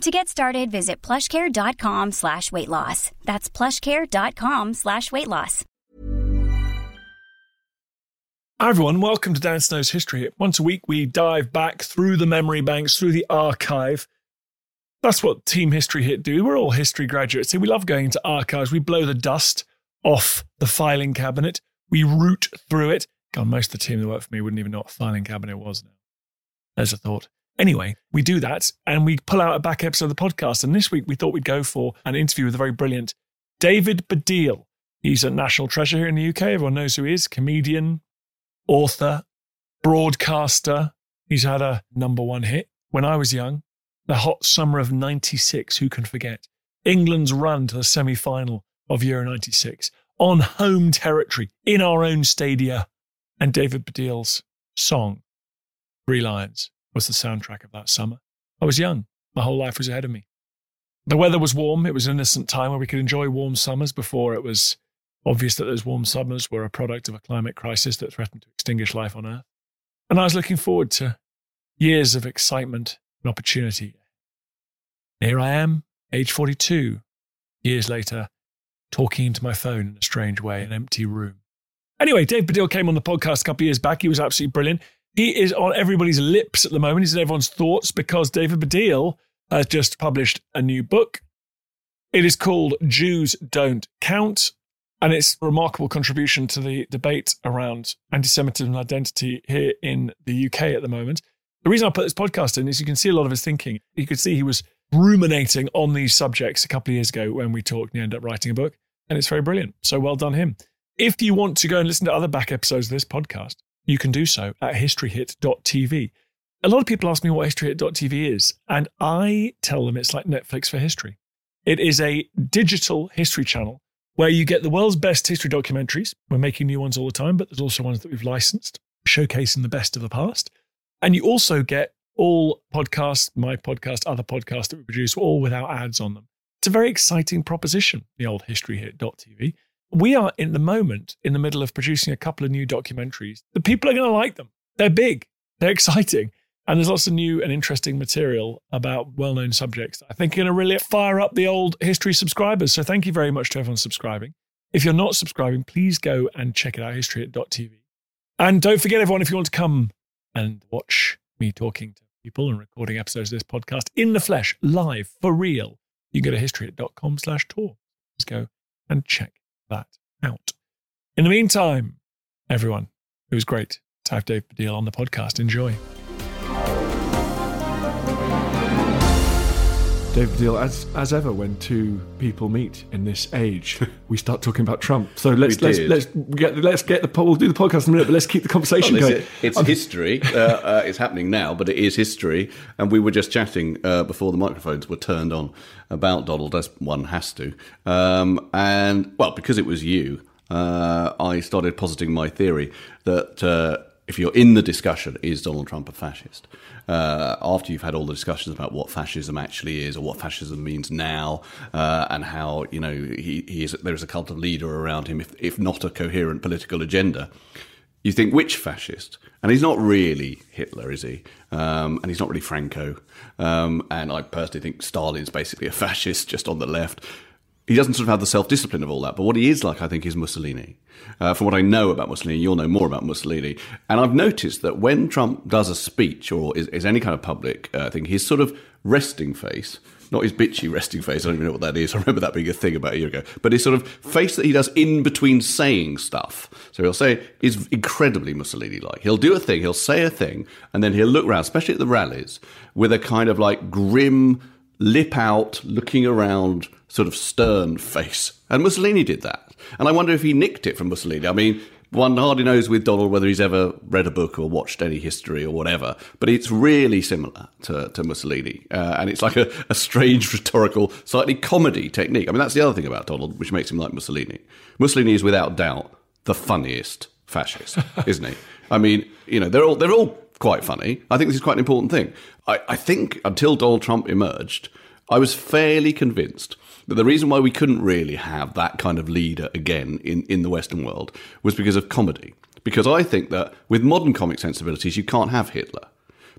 To get started, visit plushcare.com slash weight loss. That's plushcare.com slash weight loss. Hi everyone, welcome to Dan Snow's History Once a week, we dive back through the memory banks, through the archive. That's what Team History Hit do. We're all history graduates. See, we love going into archives. We blow the dust off the filing cabinet. We root through it. God, most of the team that work for me wouldn't even know what filing cabinet was now. There's a thought. Anyway, we do that and we pull out a back episode of the podcast. And this week we thought we'd go for an interview with a very brilliant David Baddiel. He's a national treasure here in the UK. Everyone knows who he is comedian, author, broadcaster. He's had a number one hit when I was young. The hot summer of 96, who can forget? England's run to the semi final of Euro 96 on home territory in our own stadia. And David Baddiel's song, Three Lions was the soundtrack of that summer. I was young. My whole life was ahead of me. The weather was warm. It was an innocent time where we could enjoy warm summers before it was obvious that those warm summers were a product of a climate crisis that threatened to extinguish life on Earth. And I was looking forward to years of excitement and opportunity. Here I am, age 42, years later, talking into my phone in a strange way, an empty room. Anyway, Dave Baddiel came on the podcast a couple of years back. He was absolutely brilliant. He is on everybody's lips at the moment. He's in everyone's thoughts because David Baddiel has just published a new book. It is called Jews Don't Count, and it's a remarkable contribution to the debate around anti Semitism and identity here in the UK at the moment. The reason I put this podcast in is you can see a lot of his thinking. You could see he was ruminating on these subjects a couple of years ago when we talked and he ended up writing a book, and it's very brilliant. So well done him. If you want to go and listen to other back episodes of this podcast, you can do so at historyhit.tv. A lot of people ask me what historyhit.tv is, and I tell them it's like Netflix for history. It is a digital history channel where you get the world's best history documentaries. We're making new ones all the time, but there's also ones that we've licensed, showcasing the best of the past. And you also get all podcasts, my podcast, other podcasts that we produce, all without ads on them. It's a very exciting proposition, the old historyhit.tv we are in the moment in the middle of producing a couple of new documentaries. The people are going to like them. They're big, they're exciting. And there's lots of new and interesting material about well known subjects I think you're going to really fire up the old history subscribers. So thank you very much to everyone subscribing. If you're not subscribing, please go and check it out, historyhit.tv. And don't forget, everyone, if you want to come and watch me talking to people and recording episodes of this podcast in the flesh, live, for real, you can go to historyhit.com slash tour. Please go and check that out. In the meantime, everyone, it was great to have Dave Baddiel on the podcast. Enjoy. Dave Deal, as as ever, when two people meet in this age, we start talking about Trump. So let's let's let's get let's get the we'll do the podcast in a minute, but let's keep the conversation well, going. It's, it's history. Uh, uh, it's happening now, but it is history. And we were just chatting uh, before the microphones were turned on about Donald, as one has to. Um, and well, because it was you, uh, I started positing my theory that uh, if you're in the discussion, is Donald Trump a fascist? Uh, after you've had all the discussions about what fascism actually is or what fascism means now, uh, and how you know he, he is there is a cult of leader around him, if, if not a coherent political agenda, you think which fascist? And he's not really Hitler, is he? Um, and he's not really Franco. Um, and I personally think Stalin's basically a fascist, just on the left he doesn't sort of have the self discipline of all that. But what he is like, I think, is Mussolini. Uh, from what I know about Mussolini, you'll know more about Mussolini. And I've noticed that when Trump does a speech or is, is any kind of public uh, thing, his sort of resting face, not his bitchy resting face, I don't even know what that is. I remember that being a thing about a year ago. But his sort of face that he does in between saying stuff. So he'll say, is incredibly Mussolini like. He'll do a thing, he'll say a thing, and then he'll look around, especially at the rallies, with a kind of like grim, lip out, looking around, sort of stern face. And Mussolini did that. And I wonder if he nicked it from Mussolini. I mean, one hardly knows with Donald whether he's ever read a book or watched any history or whatever, but it's really similar to, to Mussolini. Uh, and it's like a, a strange rhetorical, slightly comedy technique. I mean, that's the other thing about Donald, which makes him like Mussolini. Mussolini is without doubt the funniest fascist, isn't he? I mean, you know, they're all, they're all quite funny. I think this is quite an important thing. I, I think until Donald Trump emerged, I was fairly convinced that the reason why we couldn't really have that kind of leader again in, in the Western world was because of comedy. Because I think that with modern comic sensibilities, you can't have Hitler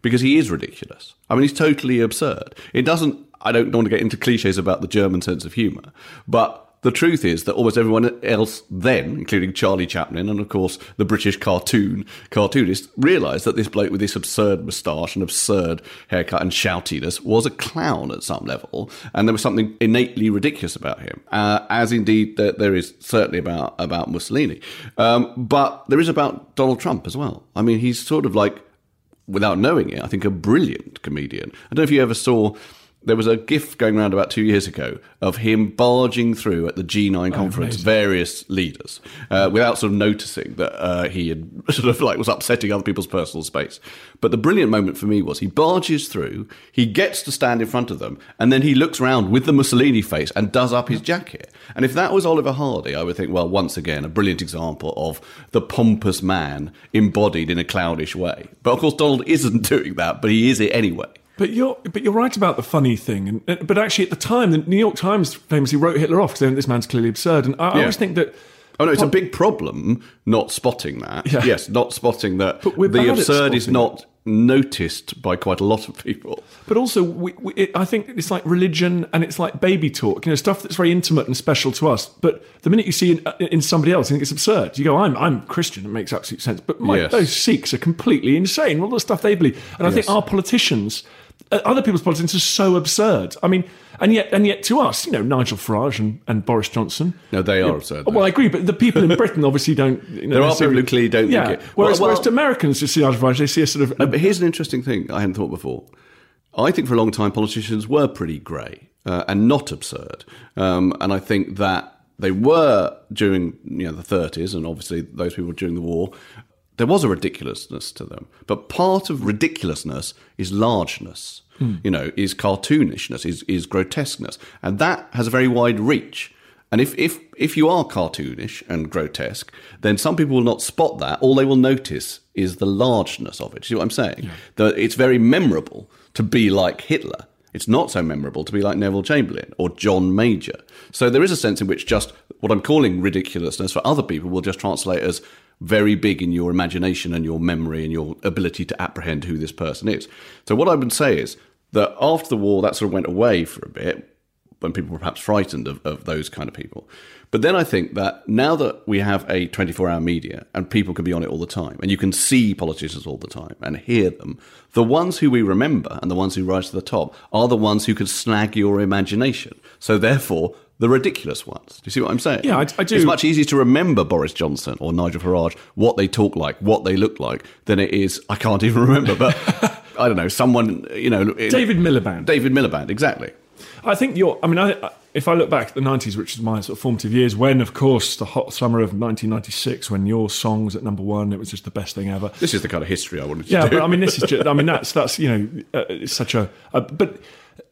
because he is ridiculous. I mean, he's totally absurd. It doesn't, I don't want to get into cliches about the German sense of humour, but the truth is that almost everyone else then, including Charlie Chaplin and of course the British cartoon cartoonist, realised that this bloke with this absurd moustache and absurd haircut and shoutiness was a clown at some level, and there was something innately ridiculous about him, uh, as indeed there is certainly about about Mussolini, um, but there is about Donald Trump as well. I mean, he's sort of like, without knowing it, I think a brilliant comedian. I don't know if you ever saw there was a gif going around about two years ago of him barging through at the G9 conference various leaders uh, without sort of noticing that uh, he had sort of like was upsetting other people's personal space. But the brilliant moment for me was he barges through, he gets to stand in front of them, and then he looks around with the Mussolini face and does up his jacket. And if that was Oliver Hardy, I would think, well, once again, a brilliant example of the pompous man embodied in a clownish way. But of course, Donald isn't doing that, but he is it anyway. But you're but you're right about the funny thing, and, but actually at the time, the New York Times famously wrote Hitler off because this man's clearly absurd, and I, I always think that. Oh no, it's a big problem not spotting that. Yeah. Yes, not spotting that the absurd is not it. noticed by quite a lot of people. But also, we, we, it, I think it's like religion and it's like baby talk, you know, stuff that's very intimate and special to us. But the minute you see in, in somebody else, you think it's absurd. You go, I'm, I'm Christian, it makes absolute sense. But my, Yes. those Sikhs are completely insane, all the stuff they believe. And I think our politicians, uh, other people's politics are so absurd. I mean, and yet, and yet to us, you know, Nigel Farage and, and Boris Johnson. No, they are absurd. Well, I agree, but the people in Britain obviously don't. You know, There are people who clearly don't yeah. think it. Whereas, Well, whereas to Americans, to see Nigel Farage, they see a sort of. No, but here's an interesting thing I hadn't thought before. I think for a long time politicians were pretty grey uh, and not absurd, um, and I think that they were during you know the 30s, and obviously those people during the war. There was a ridiculousness to them, but part of ridiculousness is largeness. Hmm. You know, is cartoonishness, is is grotesqueness, and that has a very wide reach. And if, if, if you are cartoonish and grotesque, then some people will not spot that. All they will notice is the largeness of it. See what I'm saying? That it's very memorable to be like Hitler. It's not so memorable to be like Neville Chamberlain or John Major. So there is a sense in which just what I'm calling ridiculousness for other people will just translate as very big in your imagination and your memory and your ability to apprehend who this person is. So what I would say is that after the war, that sort of went away for a bit when people were perhaps frightened of, of those kind of people. But then I think that now that we have a 24 hour media and people can be on it all the time and you can see politicians all the time and hear them, the ones who we remember and the ones who rise to the top are the ones who can snag your imagination. So therefore, the ridiculous ones. Do you see what I'm saying? Yeah, I- I do. It's much easier to remember Boris Johnson or Nigel Farage, what they talk like, what they look like, than it is, I can't even remember, but I don't know, someone, you know. David Miliband. David Miliband, exactly. I think you're. I mean, I, if I look back at the '90s, which is my sort of formative years, when, of course, the hot summer of 1996, when your song was at number one, it was just the best thing ever. This is the kind of history I wanted to Yeah, do. but I mean, this is. Just, I mean, that's that's you know, uh, it's such a. a but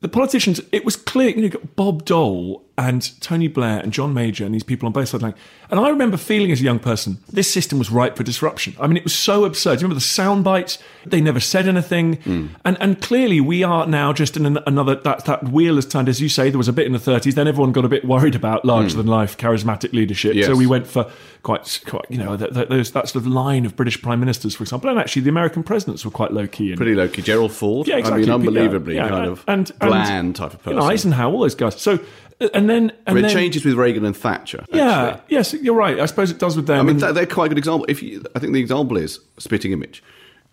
the politicians, it was clear. You know, Bob Dole and Tony Blair and John Major and these people on both sides. line. And I remember feeling as a young person, this system was ripe for disruption. I mean, it was so absurd. Do you remember the sound bites? They never said anything. Hmm. And and clearly, we are now just in an, another that that wheel has turned. As you say, there was a bit in the 30s. Then everyone got a bit worried about larger than life, charismatic leadership. Yes. So we went for quite, quite you know, that, that, those, that sort of line of British prime ministers, for example. And actually, the American presidents were quite low key. Pretty low key. Gerald Ford. Yeah, exactly. I mean, unbelievably Yeah, yeah, kind and- of and, and, bland type of person. You know, Eisenhower, all those guys. So, uh, and then, and it then, changes with Reagan and Thatcher. yeah, yes, you're right. I suppose it does with them. I mean, th- they're quite a good example. If you, I think the example is spitting image.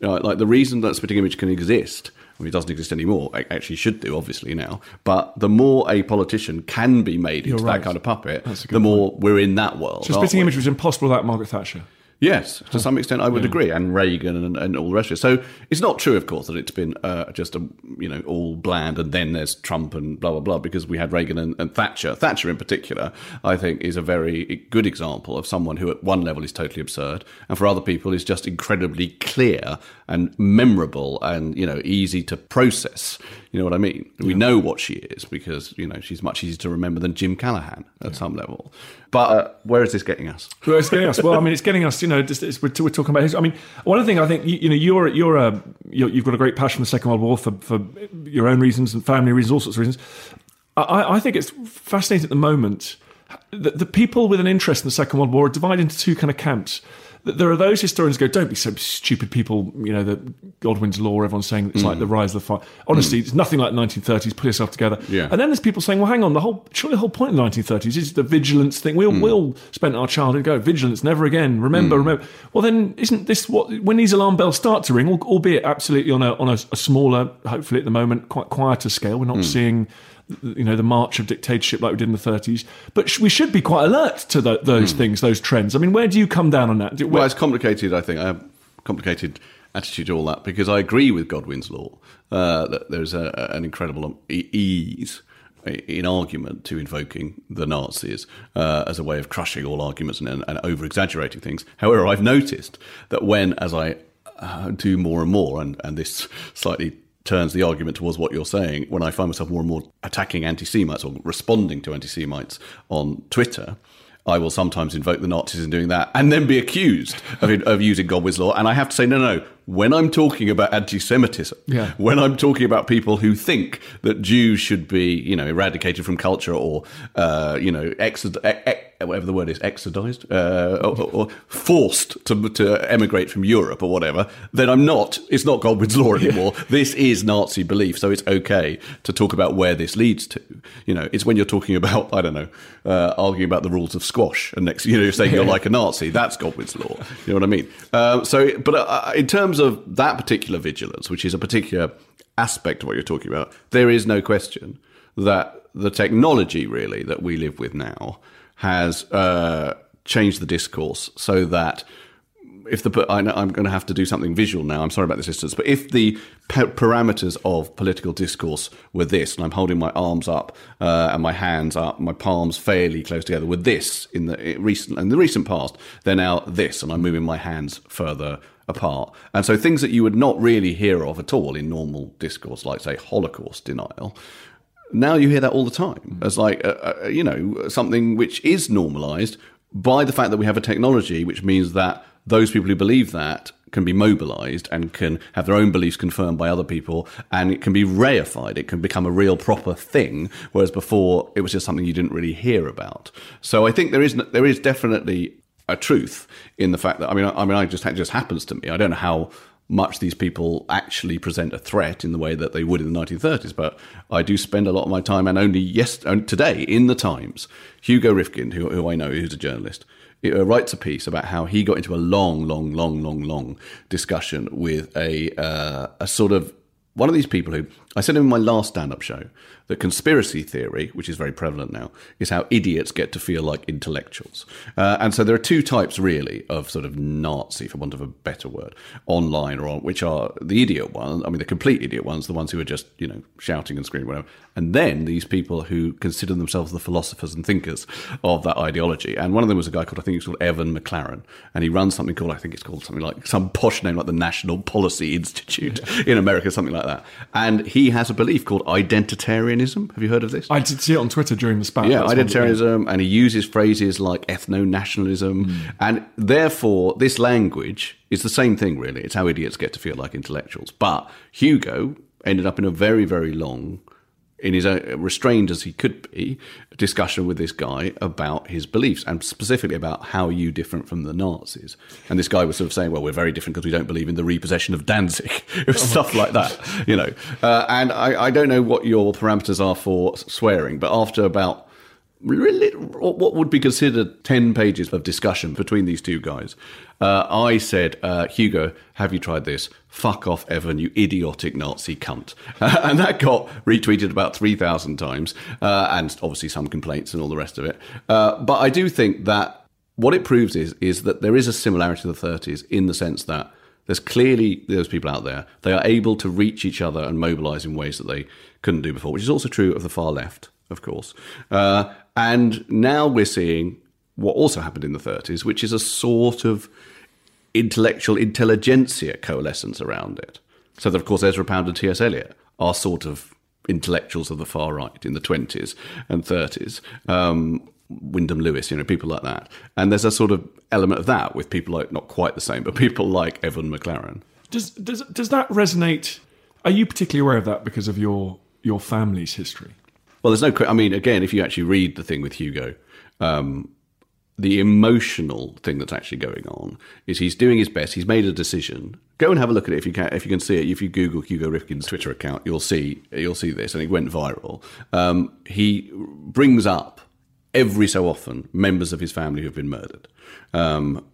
You know, like the reason that spitting image can exist, I mean, it doesn't exist anymore. It actually should do, obviously now. But the more a politician can be made into right. that kind of puppet, That's a good the more we're in that world. so spitting we? image was impossible without Margaret Thatcher. Yes, to some extent, I would yeah. agree, and Reagan and, and, all the rest of it. So it's not true, of course, that it's been uh, just a you know all bland, and then there's Trump and blah blah blah, because we had Reagan and, and, Thatcher. Thatcher, in particular, I think, is a very good example of someone who, at one level, is totally absurd, and for other people, is just incredibly clear and memorable, and you know easy to process. You know what I mean? Yeah. We know what she is because you know she's much easier to remember than Jim Callaghan at yeah. some level. But uh, where is this getting us? Where is getting us? Well, I mean, it's getting us. You know, just, we're, we're, talking about. History. I mean, one of the things I think you, you know, you're you're a you have got a great passion for the Second World War for for your own reasons and family reasons, all sorts of reasons. I, I think it's fascinating at the moment that the people with an interest in the Second World War are divided into two kind of camps there are those historians who go, don't be so stupid, people. You know, that Godwin's law. Everyone's saying it's mm. like the rise of the fire. Honestly, mm. it's nothing like the 1930s. Put yourself together. Yeah. And then there's people saying, well, hang on, the whole surely the whole point of the 1930s is the vigilance thing. We all, mm. we all spent our childhood go vigilance, never again. Remember, mm. remember. Well, then isn't this what when these alarm bells start to ring, albeit absolutely on a on a, a smaller, hopefully at the moment, quite quieter scale. We're not mm. seeing you know the march of dictatorship like we did in the 30s but sh- we should be quite alert to the, those mm. things those trends i mean where do you come down on that do, well it's complicated i think i have complicated attitude to all that because i agree with godwin's law uh, that there's a, an incredible ease in argument to invoking the Nazis uh, as a way of crushing all arguments and, and over exaggerating things. However, I've noticed that when, as I uh, do more and more, and, and this slightly turns the argument towards what you're saying when I find myself more and more attacking anti Semites or responding to anti Semites on Twitter. I will sometimes invoke the Nazis in doing that and then be accused of, of using Godwin's law. And I have to say, no, no, when I'm talking about anti-Semitism, yeah. when I'm talking about people who think that Jews should be, you know, eradicated from culture or, uh, you know, exod- whatever the word is, exodized uh, or, or, forced to, to emigrate from Europe or whatever, then I'm not. It's not Godwin's law anymore. Yeah. This is Nazi belief, so it's okay to talk about where this leads to. You know, it's when you're talking about I don't know, uh, arguing about the rules of squash, and next you know you're saying you're like a Nazi. That's Godwin's law. You know what I mean? Uh, so, but uh, in terms of that particular vigilance, which is a particular aspect of what you're talking about, there is no question that the technology really that we live with now has uh, changed the discourse so that if the I am going to have to do something visual now. I'm sorry about the distance, but if the parameters of political discourse were this, and I'm holding my arms up uh, and my hands up, my palms fairly close together, with this in the recent in the recent past, they're now this, and I'm moving my hands further apart. And so things that you would not really hear of at all in normal discourse, like say Holocaust denial, now you hear that all the time as like uh, uh, you know something which is normalized by the fact that we have a technology which means that those people who believe that can be mobilized and can have their own beliefs confirmed by other people and it can be reified. It can become a real proper thing whereas before it was just something you didn't really hear about. So i think there is there is definitely a truth in the fact that i mean i mean i just it just happens to me. I don't know how much these people actually present a threat in the way that they would in the 1930s. But I do spend a lot of my time, and only yes, today in the Times, Hugo Rifkin, who, who I know, who's a journalist, uh, writes a piece about how he got into a long, long, long, long, long discussion with a uh, a sort of one of these people who I said in my last stand up show that conspiracy theory, which is very prevalent now, is how idiots get to feel like intellectuals. Uh, and so there are two types, really, of sort of Nazi, for want of a better word, online or on, which are the idiot ones, I mean, the complete idiot ones, the ones who are just, you know, shouting and screaming, whatever. And then these people who consider themselves the philosophers and thinkers of that ideology. And one of them was a guy called, I think he's called Evan McLaren. And he runs something called, I think it's called something like some posh name like the National Policy Institute in America, something like that. And he has a belief called identitarianism. Have you heard of this? I did see it on Twitter during the spat. Yeah, identitarianism, and he uses phrases like ethno nationalism, mm. and therefore this language is the same thing. Really, it's how idiots get to feel like intellectuals. But Hugo ended up in a very, very long in his own, restrained as he could be, discussion with this guy about his beliefs and specifically about how are you different from the Nazis. And this guy was sort of saying, well, we're very different because we don't believe in the repossession of Danzig, It oh stuff like that, you know. Uh, and I, I don't know what your parameters are for swearing, but after about what would be considered 10 pages of discussion between these two guys. Uh, I said, uh, Hugo, have you tried this? Fuck off, Evan, you idiotic Nazi cunt. Uh, and that got retweeted about 3,000 times, uh, and obviously some complaints and all the rest of it. Uh, but I do think that what it proves is is that there is a similarity to the 30s in the sense that there's clearly those people out there. They are able to reach each other and mobilise in ways that they couldn't do before, which is also true of the far left, of course. Uh, and now we're seeing what also happened in the 30s, which is a sort of intellectual intelligentsia coalescence around it. So that, of course, Ezra Pound and T.S. Eliot are sort of intellectuals of the far right in the 20s and 30s. Um, Wyndham Lewis, you know, people like that. And there's a sort of element of that with people like, not quite the same, but people like Evan McLaren. Does, does, does that resonate? Are you particularly aware of that because of your, your family's history? Well, there's no, I mean, again, if you actually read the thing with Hugo, um, the emotional thing that's actually going on is he's doing his best. He's made a decision. Go and have a look at it if you can. If you can see it, if you Google Hugo Rifkin's Twitter account, you'll see you'll see this, and it went viral. Um, he brings up every so often members of his family who've been murdered. Um,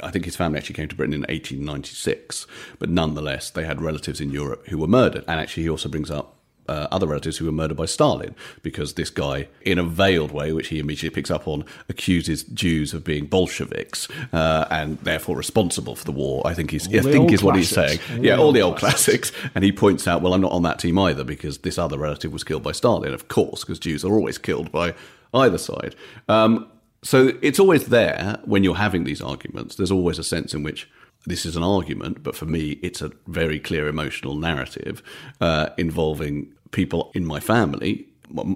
I think his family actually came to Britain in 1896, but nonetheless, they had relatives in Europe who were murdered. And actually, he also brings up uh, other relatives who were murdered by Stalin because this guy, in a veiled way, which he immediately picks up on, accuses Jews of being Bolsheviks uh, and therefore responsible for the war. I think he's, I think is what he's saying. All yeah, all the old classics. classics. And he points out, well, I'm not on that team either because this other relative was killed by Stalin, of course, because Jews are always killed by either side. Um, so it's always there when you're having these arguments. There's always a sense in which this is an argument, but for me, it's a very clear emotional narrative uh, involving people in my family.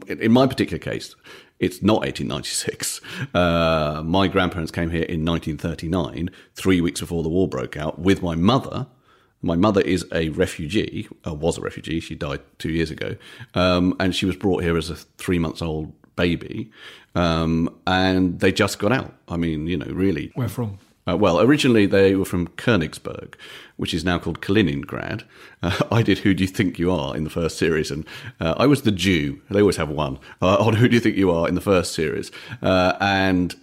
In my particular case, it's not 1896. Uh, my grandparents came here in 1939, three weeks before the war broke out, with my mother. My mother is a refugee, uh, was a refugee. She died two years ago. Um, and she was brought here as a three months old baby. Um, and they just got out. I mean, you know, really. Where from? Uh, well, originally they were from Königsberg, which is now called Kaliningrad. Uh, I did Who Do You Think You Are in the first series, and uh, I was the Jew. They always have one uh, on Who Do You Think You Are in the first series. Uh, and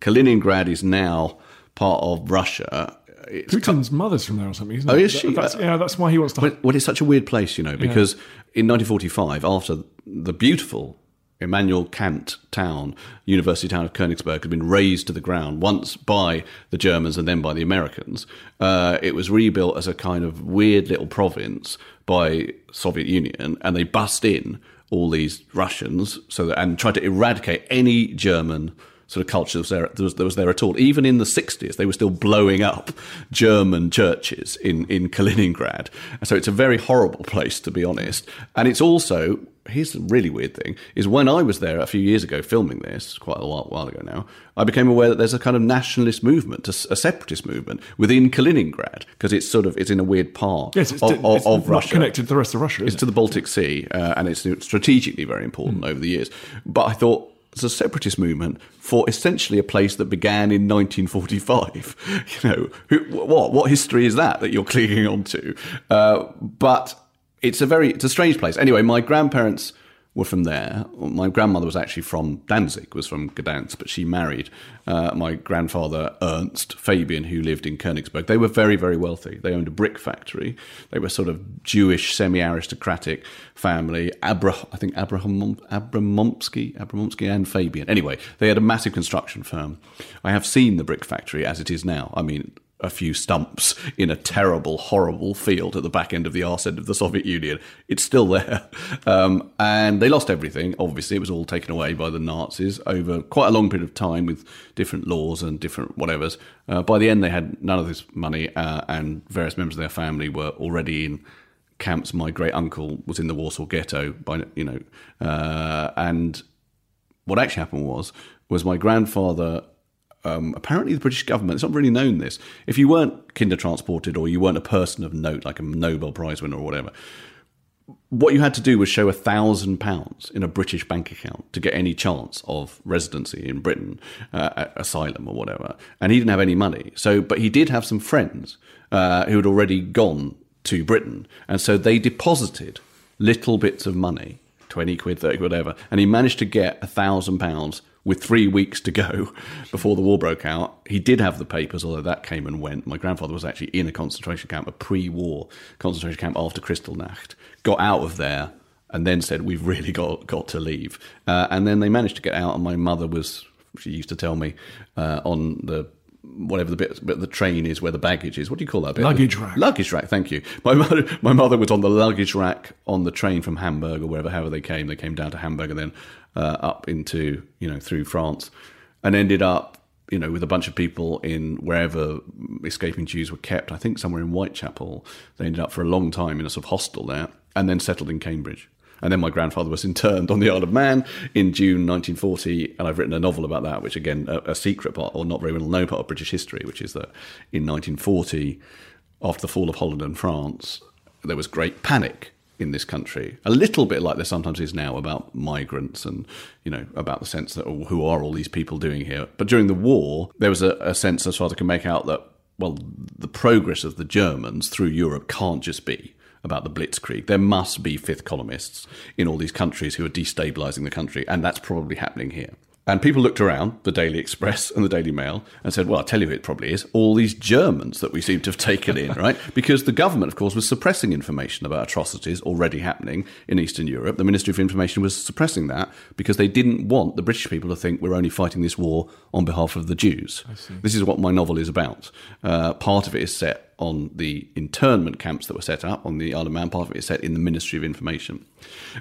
Kaliningrad is now part of Russia. It's Putin's co- mother's from there or something, isn't oh, it? is she? That's, yeah, that's why he wants to. Well, well, it's such a weird place, you know, because yeah. in 1945, after the beautiful Immanuel Kant town, University town of Königsberg, had been razed to the ground once by the Germans and then by the Americans. Uh, it was rebuilt as a kind of weird little province by Soviet Union, and they bust in all these Russians so that, and tried to eradicate any German sort of culture that was, there, that was, that was there at all. Even in the 60s, they were still blowing up German churches in, in Kaliningrad. So it's a very horrible place, to be honest. And it's also here's the really weird thing is when I was there a few years ago filming this, quite a while, while ago now, I became aware that there's a kind of nationalist movement, a, a separatist movement within Kaliningrad because it's sort of it's in a weird part yes, it's, of, to, it's of Russia, connected to the rest of Russia. It's it? to the Baltic Sea, uh, and it's strategically very important mm. over the years. But I thought a separatist movement for essentially a place that began in 1945. You know, who, what what history is that that you're clinging onto? Uh, but it's a very it's a strange place. Anyway, my grandparents were from there. My grandmother was actually from Danzig, was from Gdansk, but she married uh, my grandfather Ernst Fabian, who lived in Königsberg. They were very, very wealthy. They owned a brick factory. They were sort of Jewish, semi-aristocratic family. Abra, I think Abraham Abramomsky, Abramomsky and Fabian. Anyway, they had a massive construction firm. I have seen the brick factory as it is now. I mean, a few stumps in a terrible, horrible field at the back end of the arse end of the Soviet Union. It's still there. Um, and they lost everything. Obviously, it was all taken away by the Nazis over quite a long period of time with different laws and different whatevers. Uh, by the end, they had none of this money, uh, and various members of their family were already in camps. My great uncle was in the Warsaw Ghetto, by you know, uh, and what actually happened was was my grandfather um, apparently the British government, it's not really known this, if you weren't kinder transported or you weren't a person of note, like a Nobel Prize winner or whatever, what you had to do was show a thousand pounds in a British bank account to get any chance of residency in Britain, uh, asylum or whatever. And he didn't have any money. So, but he did have some friends uh, who had already gone to Britain, and so they deposited little bits of money, twenty quid, thirty, whatever, and he managed to get a thousand pounds with three weeks to go before the war broke out. He did have the papers, although that came and went. My grandfather was actually in a concentration camp, a pre war concentration camp after Kristallnacht, got out of there and then said, We've really got, got to leave. Uh, and then they managed to get out, and my mother was she used to tell me uh, on the whatever the bit, but the train is where the baggage is. What do you call that bit? Luggage rack. Luggage rack. Thank you. My mother, my mother was on the luggage rack on the train from Hamburg or wherever, however they came. They came down to Hamburg and then uh, up into you know through France, and ended up you know with a bunch of people in wherever escaping Jews were kept. I think somewhere in Whitechapel. They ended up for a long time in a sort of hostel there, and then settled in Cambridge. And then my grandfather was interned on the Isle of Man in June 1940, and I've written a novel about that, which again, a, a secret part, or not very well known part of British history, which is that in 1940, after the fall of Holland and France, there was great panic in this country, a little bit like there sometimes is now about migrants and you know about the sense that oh, who are all these people doing here. But during the war, there was a, a sense, as far as I can make out, that well, the progress of the Germans through Europe can't just be about the blitzkrieg. There must be fifth columnists in all these countries who are destabilizing the country, and that's probably happening here. And people looked around the Daily Express and the Daily Mail and said, well, I'll tell you who it probably is all these Germans that we seem to have taken in, right? Because the government, of course, was suppressing information about atrocities already happening in Eastern Europe. The Ministry of Information was suppressing that because they didn't want the British people to think we're only fighting this war on behalf of the Jews. This is what my novel is about. Uh, part of it is set on the internment camps that were set up on the Isle of Man. Part of it is set in the Ministry of Information.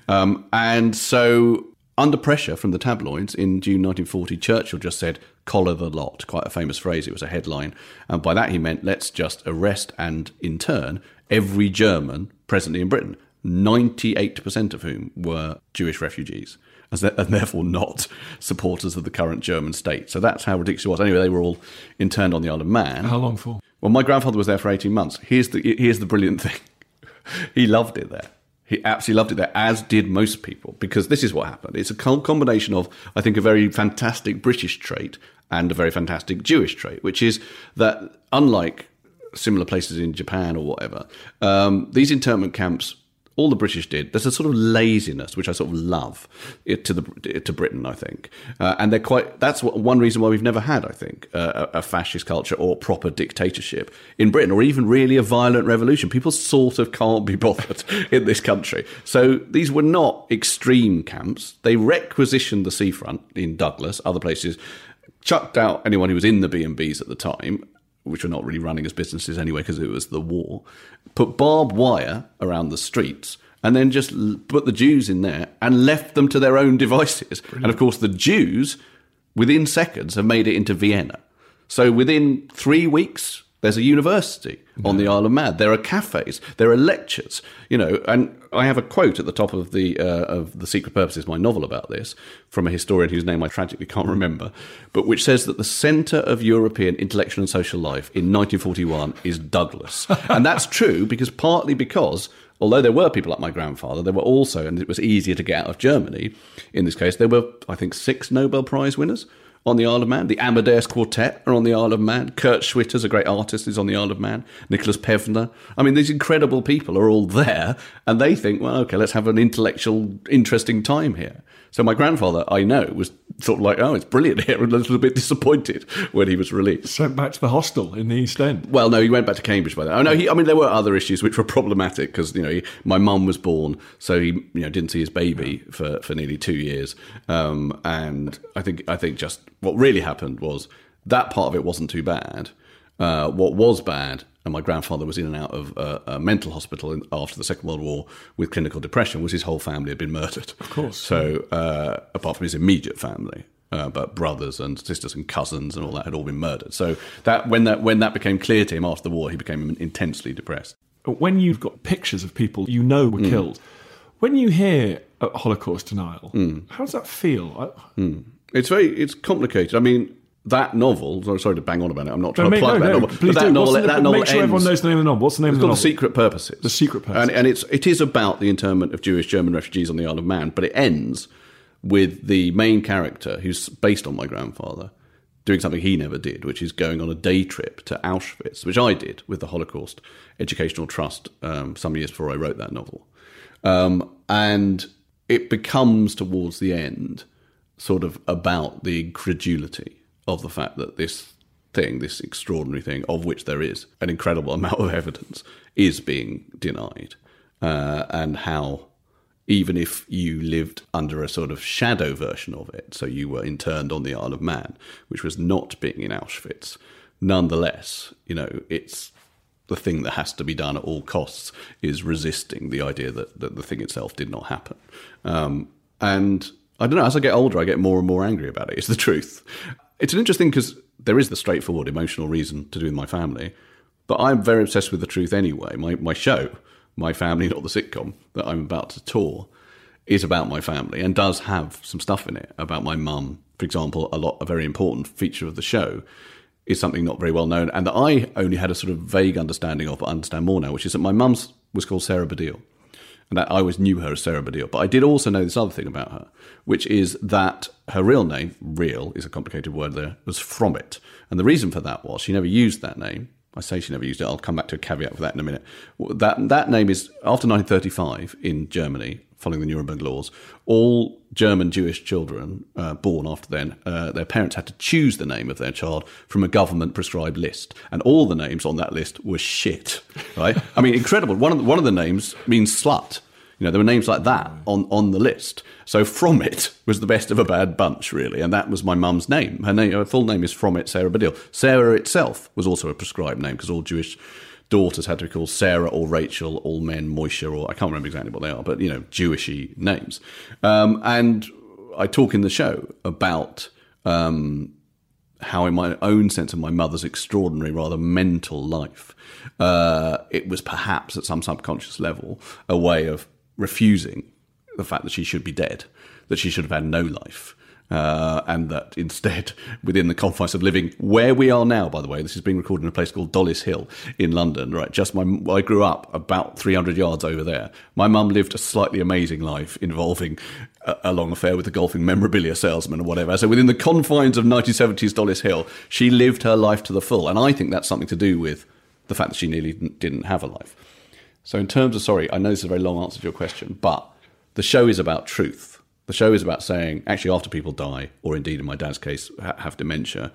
Um, and so under pressure from the tabloids in June 1940, Churchill just said, collar the lot. Quite a famous phrase. It was a headline. And by that he meant, let's just arrest and intern every German presently in Britain, 98% of whom were Jewish refugees. And therefore not supporters of the current German state. So that's how ridiculous it was. Anyway, they were all interned on the Isle of Man. How long for? Well, my grandfather was there for 18 months. Here's the, here's the brilliant thing he loved it there. He absolutely loved it there, as did most people, because this is what happened. It's a combination of, I think, a very fantastic British trait and a very fantastic Jewish trait, which is that unlike similar places in Japan or whatever, um, these internment camps all the British did. There's a sort of laziness which I sort of love to the to Britain. I think, uh, and they're quite. That's what, one reason why we've never had, I think, uh, a, a, fascist culture or proper dictatorship in Britain, or even really a violent revolution. People sort of can't be bothered in this country. So these were not extreme camps. They requisitioned the seafront in Douglas, other places, chucked out anyone who was in the B and B's at the time, which were not really running as businesses anyway because it was the war, put barbed wire around the streets and then just put the Jews in there and left them to their own devices. Brilliant. And of course, the Jews, within seconds, have made it into Vienna. So within three weeks, there's a university on the Isle of Man. There are cafes. There are lectures. You know, and I have a quote at the top of the uh, of the Secret Purposes, my novel about this, from a historian whose name I tragically can't remember, but which says that the centre of European intellectual and social life in 1941 is Douglas, and that's true because partly because although there were people like my grandfather, there were also, and it was easier to get out of Germany. In this case, there were, I think, six Nobel Prize winners on the Isle of Man. The Amadeus Quartet are on the Isle of Man. Kurt Schwitters a great artist, is on the Isle of Man. Nikolaus Pevsner. I mean, these incredible people are all there, and they think, well, okay, let's have an intellectual, interesting time here. So my grandfather, I know, was sort of like, oh, it's brilliant here, and a little bit disappointed when he was released. Sent back to the hostel in the East End. Well, no, he went back to Cambridge by then. Oh no, he, I mean, there were other issues which were problematic because you know he, my mum was born, so he you know didn't see his baby yeah. for, for nearly two years, um, and I think I think just what really happened was that part of it wasn't too bad. Uh, what was bad and my grandfather was in and out of uh, a mental hospital after the Second World War with clinical depression, was his whole family had been murdered. Of course. So, uh, apart from his immediate family, uh, but brothers and sisters and cousins and all that had all been murdered. So that when that when that became clear to him after the war, he became intensely depressed. When you've got pictures of people you know were mm. killed, when you hear Holocaust denial, mm. how does that feel? Mm. It's very it's complicated. I mean, that novel. Sorry to bang on about it. I'm not trying no, to plug no, that no, novel. Please that do. novel, that novel make sure ends, everyone knows the name of the novel. What's the name of the novel? The Secret Purposes. The Secret Purposes. And, and, it's it is about the internment of Jewish German refugees on the Isle of Man, but it ends with the main character, who's based on my grandfather, doing something he never did, which is going on a day trip to Auschwitz, which I did with the Holocaust Educational Trust um, some years before I wrote that novel. Um, and it becomes towards the end sort of about the incredulity of the fact that this thing, this extraordinary thing, of which there is an incredible amount of evidence, is being denied, uh, and how even if you lived under a sort of shadow version of it. So you were interned on the Isle of Man, which was not being in Auschwitz. Nonetheless, you know, it's the thing that has to be done at all costs is resisting the idea that, that the thing itself did not happen. Um, and I don't know, as I get older, I get more and more angry about it. It's the truth. It's an interesting because there is the straightforward emotional reason to do with my family, but I'm very obsessed with the truth anyway. My, my show, My Family, Not the Sitcom, that I'm about to tour, is about my family and does have some stuff in it about my mum. For example, a lot, a very important feature of the show is something not very well known and that I only had a sort of vague understanding of, but understand more now, which is that my mum's was called Sarah Baddiel. And I always knew her as Sarah Baddiel. But I did also know this other thing about her, which is that her real name, real is a complicated word there, was Frommet. And the reason for that was she never used that name. I say she never used it. I'll come back to a caveat for that in a minute. That that name is after 1935 in Germany following the Nuremberg laws, all German Jewish children uh, born after then, uh, their parents had to choose the name of their child from a government prescribed list, and all the names on that list were shit. Right? I mean, incredible. One of the, one of the names means slut. You know, there were names like that on, on the list. So Frommet was the best of a bad bunch, really, and that was my mum's name. Her name, her full name is Frommet Sarah Baddiel. Sarah itself was also a prescribed name because all Jewish daughters had to be called Sarah or Rachel, all men Moisha, or I can't remember exactly what they are, but you know, Jewishy names. Um, and I talk in the show about um, how, in my own sense of my mother's extraordinary, rather mental life, uh, it was perhaps at some subconscious level a way of refusing the fact that she should be dead, that she should have had no life uh, and that instead, within the confines of living where we are now, by the way, this is being recorded in a place called Dollis Hill in London, right? Just my, I grew up about 300 yards over there. My mum lived a slightly amazing life involving a, a long affair with a golfing memorabilia salesman or whatever. So within the confines of 1970s Dollis Hill, she lived her life to the full. And I think that's something to do with the fact that she nearly didn't have a life. So in terms of, sorry, I know this is a very long answer to your question, but the show is about truth the show is about saying, actually, after people die, or indeed in my dad's case, have dementia,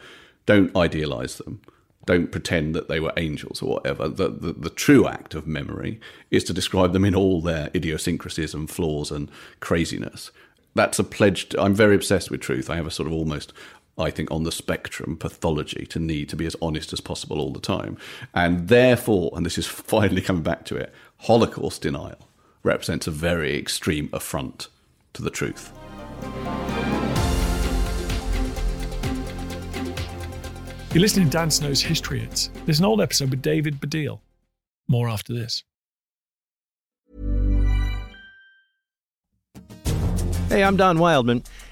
don't idealize them. Don't pretend that they were angels or whatever. The, the, the true act of memory is to describe them in all their idiosyncrasies and flaws and craziness. That's a pledge. To, I'm very obsessed with truth. I have a sort of almost I think, on the spectrum pathology to need to be as honest as possible all the time. And therefore, and this is finally coming back to it, Holocaust denial represents a very extreme affront to the truth. You're listening to Dan Snow's History Hits. There's an old episode with David Baddiel. More after this. Hey, I'm Don Wildman,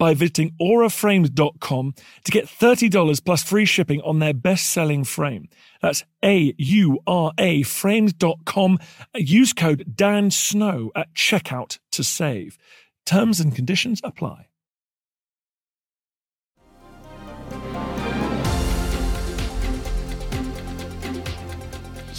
by visiting auraframes.com to get $30 plus free shipping on their best selling frame. That's A U R A frames.com. Use code Dan Snow at checkout to save. Terms and conditions apply.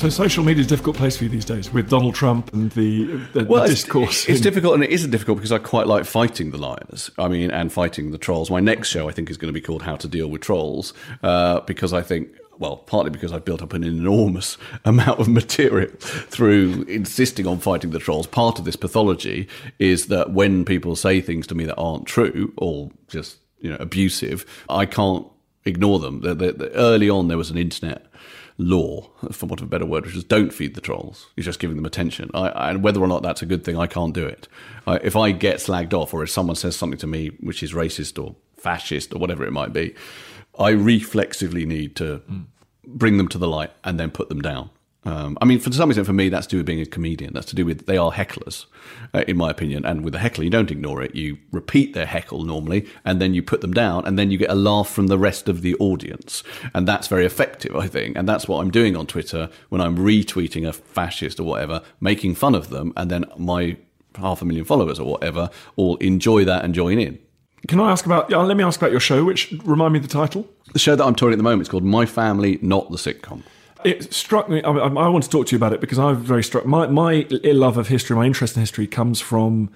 So social media is a difficult place for you these days with Donald Trump and the, the, well, the it's, discourse. It's in- difficult, and it isn't difficult because I quite like fighting the liars. I mean, and fighting the trolls. My next show, I think, is going to be called "How to Deal with Trolls," uh, because I think. Well, partly because I've built up an enormous amount of material through insisting on fighting the trolls. Part of this pathology is that when people say things to me that aren't true or just you know abusive, I can't ignore them. The, the, the, early on, there was an internet law, for want of a better word, which is don't feed the trolls. You're just giving them attention. I, and whether or not that's a good thing, I can't do it. I, if I get slagged off or if someone says something to me which is racist or fascist or whatever it might be, I reflexively need to mm. bring them to the light and then put them down. Um, I mean, for some extent, for me, that's to do with being a comedian. That's to do with they are hecklers, uh, in my opinion. And with a heckler, you don't ignore it. You repeat their heckle normally, and then you put them down, and then you get a laugh from the rest of the audience. And that's very effective, I think. And that's what I'm doing on Twitter when I'm retweeting a fascist or whatever, making fun of them, and then my half a million followers or whatever all enjoy that and join in. Can I ask about? Yeah, let me ask about your show. Which remind me the title. The show that I'm touring at the moment is called My Family, Not the Sitcom it struck me. I, I, want to talk to you about it because I'm very struck. My my love of history, my interest in history, comes from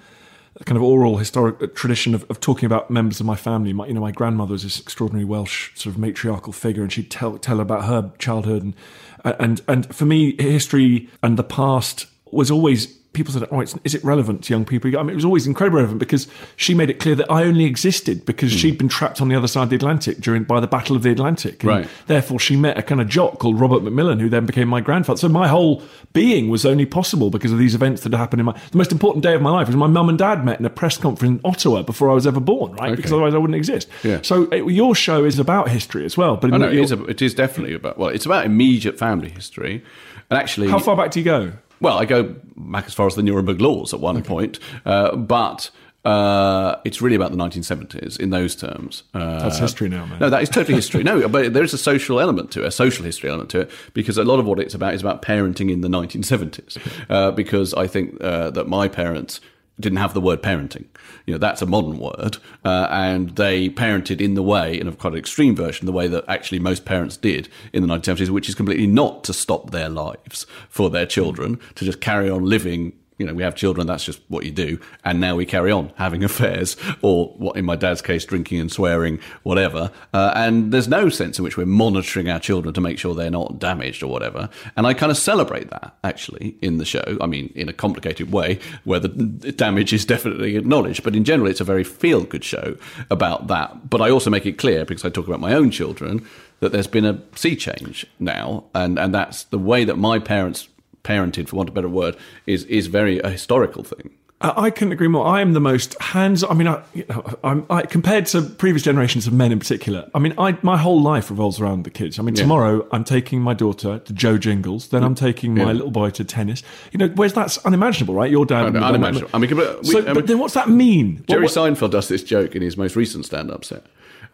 a kind of oral historic uh, tradition of, of talking about members of my family. My, you know, my grandmother was this extraordinary Welsh sort of matriarchal figure, and she'd tell tell about her childhood and uh, and and for me, history and the past was always people said, "Oh, is it relevant to young people?" I mean, it was always incredibly relevant because she made it clear that I only existed because mm. she'd been trapped on the other side of the Atlantic during by the Battle of the Atlantic. Right. Therefore, she met a kind of jock called Robert Macmillan, who then became my grandfather. So my whole being was only possible because of these events that had happened in my. The most important day of my life was my mum and dad met in a press conference in Ottawa before I was ever born, right? Okay. Because otherwise I wouldn't exist. Yeah. So it, your show is about history as well, but I know, it is, a, it is definitely about well, it's about immediate family history, and actually, how far back do you go? Well, I go back as far as the Nuremberg laws at one okay. point, uh, but. Uh, it's really about the 1970s in those terms. Uh, That's history now, man. No, that is totally history. no, but there is a social element to it, a social history element to it, because a lot of what it's about is about parenting in the 1970s. Uh, because I think uh, that my parents didn't have the word parenting. You know, that's a modern word, uh, and they parented in the way, in a quite an extreme version, the way that actually most parents did in the 1970s, which is completely not to stop their lives for their children, to just carry on living you know, we have children, that's just what you do. And now we carry on having affairs, or what in my dad's case, drinking and swearing, whatever. Uh, and there's no sense in which we're monitoring our children to make sure they're not damaged or whatever. And I kind of celebrate that actually in the show. I mean, in a complicated way, where the damage is definitely acknowledged. But in general, it's a very feel good show about that. But I also make it clear, because I talk about my own children, that there's been a sea change now. And, and that's the way that my parents parented, for want of a better word, is is very a historical thing. I couldn't agree more. I am the most hands. I mean, I, you know, I'm I, compared to previous generations of men in particular. I mean, I, my whole life revolves around the kids. I mean, yeah. tomorrow I'm taking my daughter to Jo Jingles. Then I'm taking my yeah. little boy to tennis. You know, whereas that's unimaginable, right? Your dad. No, no, unimaginable. I mean, but, we, so, I mean, but then what's that mean? Jerry what, what, Seinfeld does this joke in his most recent stand-up set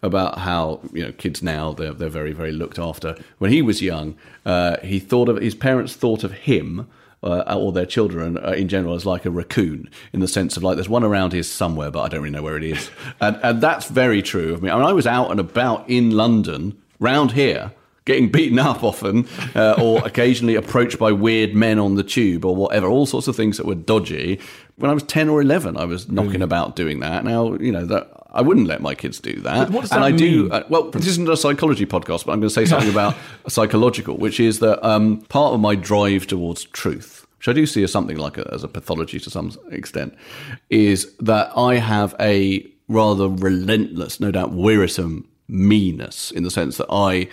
about how you know kids now they're they're very very looked after. When he was young, uh, he thought of his parents thought of him. Uh, or their children uh, in general as like a raccoon in the sense of like there's one around here somewhere, but I don't really know where it is, and, and that's very true of me. I mean, I was out and about in London, round here, getting beaten up often, uh, or occasionally approached by weird men on the tube or whatever, all sorts of things that were dodgy. When I was 10 or 11, I was knocking about doing that. Now, you know, that I wouldn't let my kids do that. What does and that I mean? do. Uh, well, this isn't a psychology podcast, but I'm going to say something about psychological, which is that um, part of my drive towards truth, which I do see as something like a, as a pathology to some extent, is that I have a rather relentless, no doubt wearisome meanness in the sense that I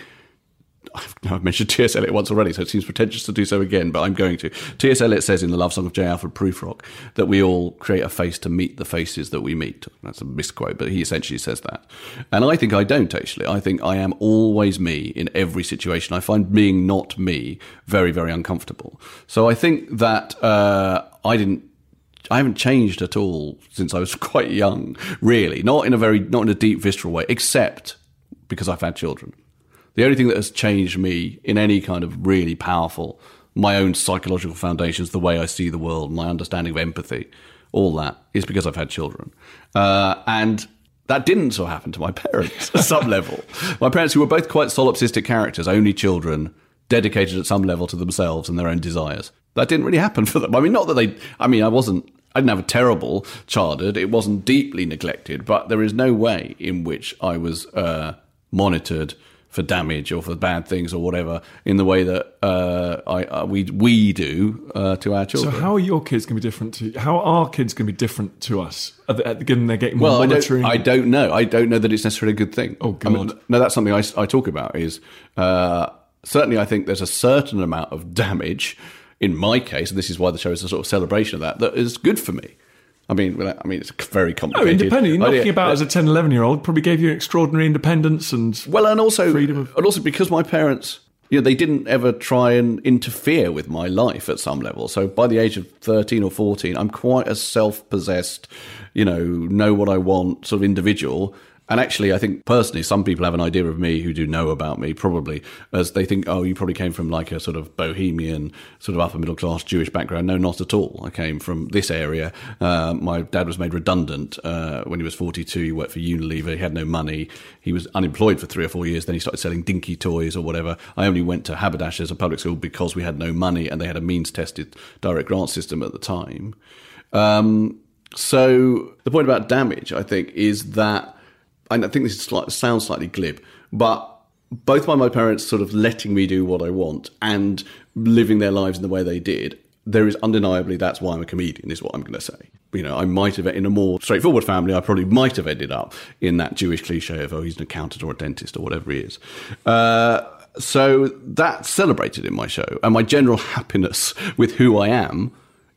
I've mentioned T.S. Eliot once already, so it seems pretentious to do so again, but I'm going to. T.S. Eliot says in The Love Song of J. Alfred Prufrock that we all create a face to meet the faces that we meet. That's a misquote, but he essentially says that. And I think I don't, actually. I think I am always me in every situation. I find being not me very, very uncomfortable. So I think that uh, I didn't I haven't changed at all since I was quite young, really. Not in a very, not in a deep, visceral way, except because I've had children. The only thing that has changed me in any kind of really powerful, my own psychological foundations, the way I see the world, my understanding of empathy, all that is because I've had children. Uh, and that didn't so happen to my parents at some level. My parents, who were both quite solipsistic characters, only children, dedicated at some level to themselves and their own desires. That didn't really happen for them. I mean, not that they. I mean, I wasn't. I didn't have a terrible childhood. It wasn't deeply neglected, but there is no way in which I was uh, monitored for damage or for bad things or whatever in the way that uh, I, uh, we we do uh, to our children. So how are your kids going to be different to? How are kids going to be different to us? At the, at given they're getting more well, monitoring. I don't, I don't know. I don't know that it's necessarily a good thing. Oh God! I mean, no, that's something I, I talk about. Is uh, certainly I think there's a certain amount of damage in my case, and this is why the show is a sort of celebration of that. That is good for me. I mean, I mean, it's very no, complicated. independent. You're knocking idea. about as a 10, 11 year old probably gave you extraordinary independence and Well, and also, freedom of- and also because my parents, you know, they didn't ever try and interfere with my life at some level. So by the age of thirteen or fourteen, I'm quite a self-possessed, you know, know what I want sort of individual. And actually, I think personally, some people have an idea of me who do know about me, probably, as they think, oh, you probably came from like a sort of bohemian, sort of upper middle class Jewish background. No, not at all. I came from this area. Uh, my dad was made redundant uh, when he was 42. He worked for Unilever. He had no money. He was unemployed for three or four years. Then he started selling dinky toys or whatever. I only went to Haberdashers' a public school because we had no money and they had a means tested direct grant system at the time. Um, so the point about damage, I think, is that I think this sounds slightly glib, but both by my parents sort of letting me do what I want and living their lives in the way they did, there is undeniably that's why I'm a comedian, is what I'm going to say. You know, I might have, in a more straightforward family, I probably might have ended up in that Jewish cliche of, oh, he's an accountant or a dentist or whatever he is. Uh, so that's celebrated in my show. And my general happiness with who I am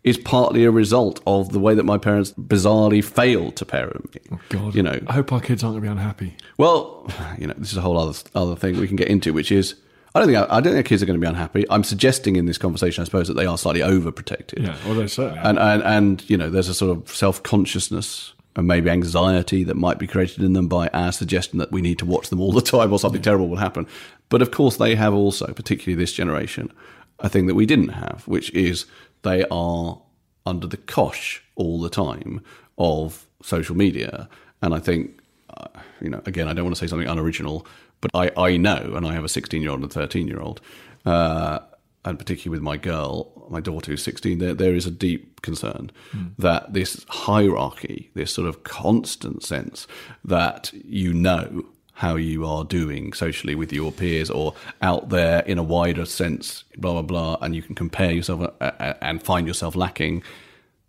is partly a result of the way that my parents bizarrely failed to parent me. Oh, God, You know, I hope our kids aren't going to be unhappy. well, you know, this is a whole other other thing we can get into, which is I don't think I, don't think kids are going to be unhappy. I'm suggesting in this conversation, I suppose, that they are slightly overprotected, Yeah, although certainly. and and and you know, there's a sort of self consciousness and maybe anxiety that might be created in them by our suggestion that we need to watch them all the time or something terrible will happen. But of course, they have also, particularly this generation, a thing that we didn't have, which is they are under the cosh all the time of social media, and I think uh, you know, again, I don't want to say something unoriginal, but I, I know, and I have a 16 year old and a 13 year old, uh, and particularly with my girl, my daughter who's 16, there, there is a deep concern that this hierarchy, this sort of constant sense that you know how you are doing socially with your peers or out there in a wider sense, blah, blah, blah, and you can compare yourself uh, uh, and find yourself lacking.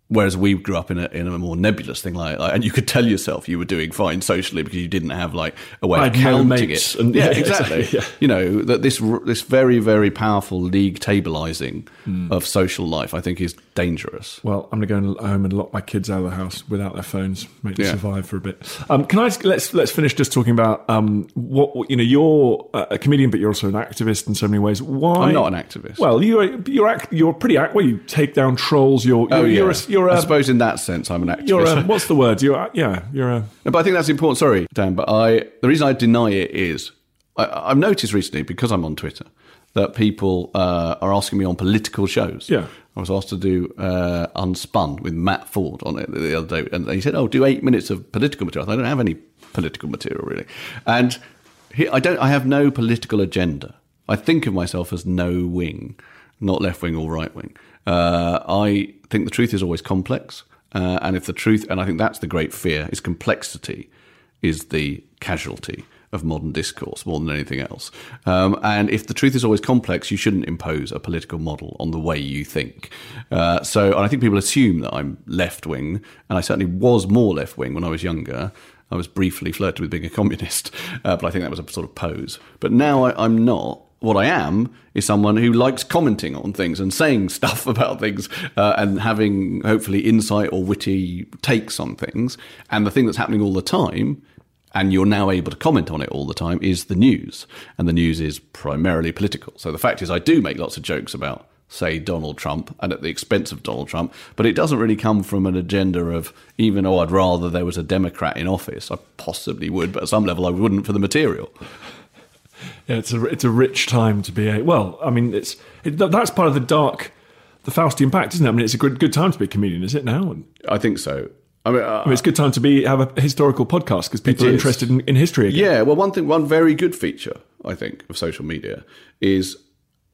Whereas we grew up in a in a more nebulous thing, like, like and you could tell yourself you were doing fine socially because you didn't have like a way I of counting it. and- yeah, yeah, exactly. exactly, yeah. You know that this this very very powerful league tableizing Hmm. of social life, I think, is dangerous. Well, I'm going to go home and lock my kids out of the house without their phones, make them Yeah. survive for a bit. Um, can I just, let's let's finish just talking about um, what what- you know? You're a comedian, but you're also an activist in so many ways. Why? I'm not an activist. Well, you're you're act, you're pretty act. Well, you take down trolls. You're you're, oh yeah, you're a, you're I a, suppose in that sense, I'm an activist. you're a what's the word? You're a, yeah, you're a No, but I think that's important. Sorry, Dan, but I the reason I deny it is I, I've noticed recently because I'm on Twitter that people uh, are asking me on political shows. Yeah. I was asked to do uh, Unspun with Matt Forde on it the other day, and he said, "Oh, do eight minutes of political material." I don't have any political material really, and he, I don't. I have no political agenda. I think of myself as no wing, not left wing or right wing. Uh, I think the truth is always complex, uh, and if the truth, and I think that's the great fear, is complexity is the casualty of modern discourse more than anything else. Um, and if the truth is always complex, you shouldn't impose a political model on the way you think. Uh, so, and I think people assume that I'm left wing, and I certainly was more left wing when I was younger. I was briefly flirted with being a communist, uh, but I think that was a sort of pose. But now I, I'm not. What I am is someone who likes commenting on things and saying stuff about things uh, and having hopefully insight or witty takes on things. And the thing that's happening all the time and you're now able to comment on it all the time is the news. And the news is primarily political. So the fact is, I do make lots of jokes about, say, Donald Trump and at the expense of Donald Trump, but it doesn't really come from an agenda of even, oh, I'd rather there was a Democrat in office. I possibly would, but at some level I wouldn't for the material. Yeah, it's a it's a rich time to be a well. I mean, it's it, that's part of the dark, the Faustian pact, isn't it? I mean, it's a good good time to be a comedian, is it now? I think so. I mean, uh, I mean, it's a good time to be have a historical podcast because people are interested in, in history again. Yeah, well, one thing, one very good feature I think of social media is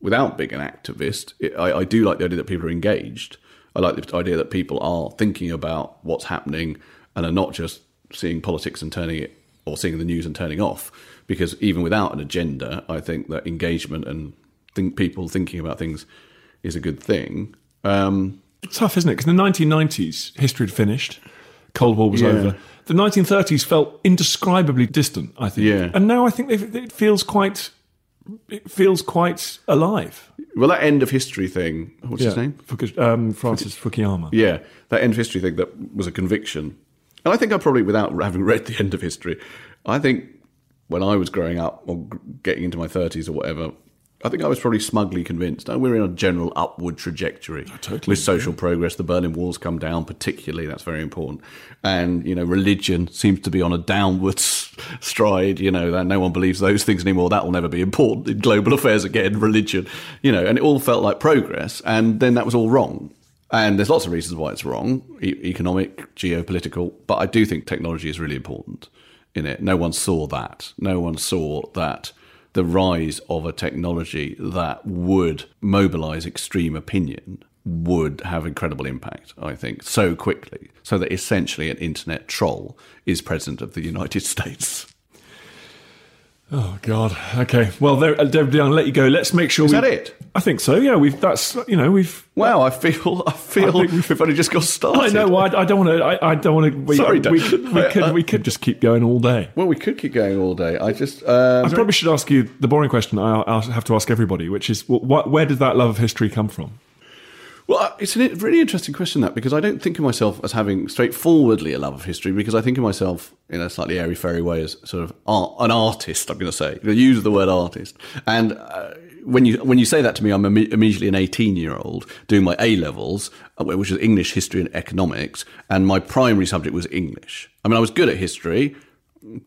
without being an activist, it, I, I do like the idea that people are engaged. I like the idea that people are thinking about what's happening and are not just seeing politics and turning it or seeing the news and turning off. Because even without an agenda, I think that engagement and think people thinking about things is a good thing. Um, It's tough, isn't it? Because in the 1990s, history had finished, Cold War was Yeah. over. The 1930s felt indescribably distant. I think, Yeah. and now I think it feels quite, it feels quite alive. well, that end of history thing, what's his name? Fuku- um, Francis Fukuyama. Yeah, that end of history thing that was a conviction. And I think I probably, without having read the end of history, I think when I was growing up or getting into my 30s or whatever, I think I was probably smugly convinced. Oh, we're in a general upward trajectory totally, with social progress. The Berlin Wall's come down, particularly. That's very important. And, you know, religion seems to be on a downward stride. You know, that no one believes those things anymore. That will never be important in global affairs again, religion. You know, and it all felt like progress. And then that was all wrong. And there's lots of reasons why it's wrong e- economic, geopolitical. But I do think technology is really important in it. No one saw that. No one saw that the rise of a technology that would mobilize extreme opinion would have incredible impact, I think, so quickly. So that essentially an internet troll is president of the United States. Oh God. Okay. Well, there, uh, Young, let you go. Let's make sure. Is we, that it? I think so. Yeah. We've. That's. You know. We've. Wow, I feel I feel I think we've, only just got started. I know. I, I don't want to. I, I don't want to. We, Sorry, we, Dave. could, we could. We could just keep going all day. Well, we could keep going all day. I just um, I probably should ask you the boring question. I, I'll have to ask everybody, which is, wh- where did that love of history come from? Well, it's a really interesting question that because I don't think of myself as having straightforwardly a love of history because I think of myself in a slightly airy fairy way as sort of art, an artist. I'm going to say use the word artist, and uh, when you when you say that to me, I'm imme- immediately an 18 year old doing my A levels, uh, which is English, history, and economics, and my primary subject was English. I mean, I was good at history,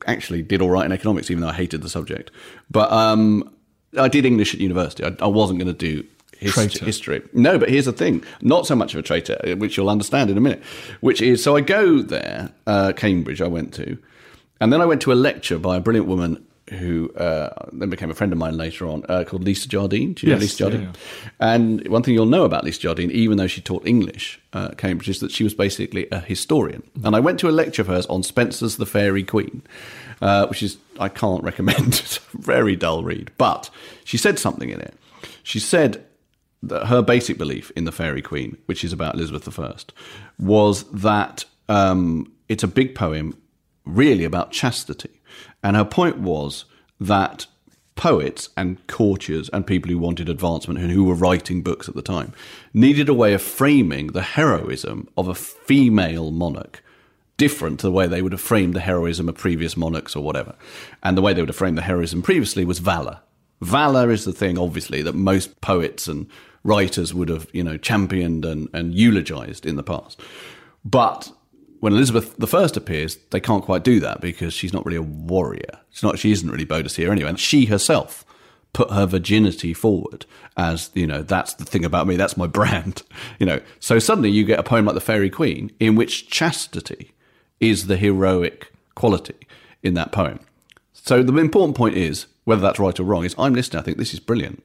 actually did all right in economics, even though I hated the subject, but um, I did English at university. I, I wasn't going to do his- history. No, but here's the thing: not so much of a traitor, which you'll understand in a minute. Which is, so I go there, uh, Cambridge. I went to, and then I went to a lecture by a brilliant woman who uh, then became a friend of mine later on, uh, called Lisa Jardine. Do you know Yes, Lisa Jardine? yeah, And one thing you'll know about Lisa Jardine, even though she taught English uh, at Cambridge, is that she was basically a historian. And I went to a lecture of hers on Spenser's The Faerie Queene, uh, which is, I can't recommend. It's a very dull read. But she said something in it. She said that her basic belief in the Faerie Queene, which is about Elizabeth I, was that um, it's a big poem really about chastity. And her point was that poets and courtiers and people who wanted advancement and who were writing books at the time needed a way of framing the heroism of a female monarch different to the way they would have framed the heroism of previous monarchs or whatever. And the way they would have framed the heroism previously was valor. Valor is the thing, obviously, that most poets and writers would have, you know, championed and, and eulogized in the past. But when Elizabeth I appears, they can't quite do that because she's not really a warrior. She's not. She isn't really Boadicea anyway. And she herself put her virginity forward as you know that's the thing about me. That's my brand. You know. So suddenly you get a poem like the Faerie Queene in which chastity is the heroic quality in that poem. So the important point is whether that's right or wrong. Is I'm listening. I think this is brilliant.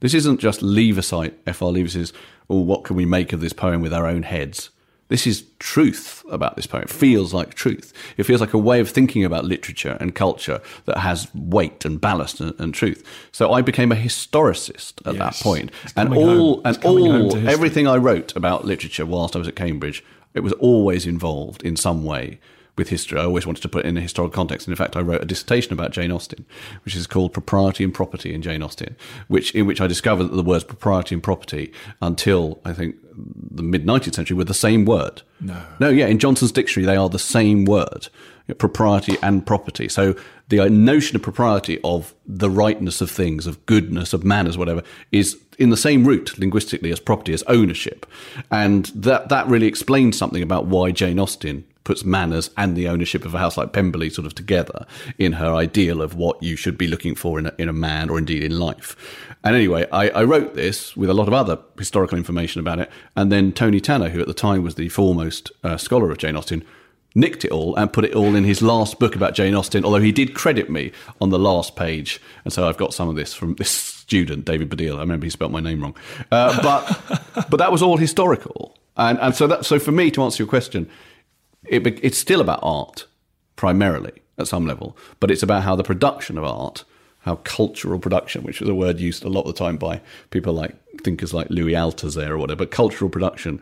This isn't just Leavisite, F.R. Leavis's, or oh, what can we make of this poem with our own heads. This is truth about this poem. It feels like truth. It feels like a way of thinking about literature and culture that has weight and ballast and, and truth. So I became a historicist at that point, and all. And all everything I wrote about literature whilst I was at Cambridge, it was always involved in some way with history. I always wanted to put it in a historical context. And in fact, I wrote a dissertation about Jane Austen, which is called Propriety and Property in Jane Austen, which in which I discovered that the words propriety and property until I think the mid 19th century were the same word. No. No, yeah, in Johnson's dictionary they are the same word. Propriety and property. So the uh, notion of propriety of the rightness of things, of goodness, of manners, whatever, is in the same root linguistically as property, as ownership. And that, that really explains something about why Jane Austen puts manners and the ownership of a house like Pemberley sort of together in her ideal of what you should be looking for in a, in a man or indeed in life. And anyway, I, I wrote this with a lot of other historical information about it. And then Tony Tanner, who at the time was the foremost uh, scholar of Jane Austen, nicked it all and put it all in his last book about Jane Austen, although he did credit me on the last page. And so I've got some of this from this student, David Baddiel. I remember he spelt my name wrong, uh, but but that was all historical, and and so that so for me to answer your question, it, it's still about art primarily at some level, but it's about how the production of art, how cultural production, which was a word used a lot of the time by people like thinkers like Louis Althusser or whatever, but cultural production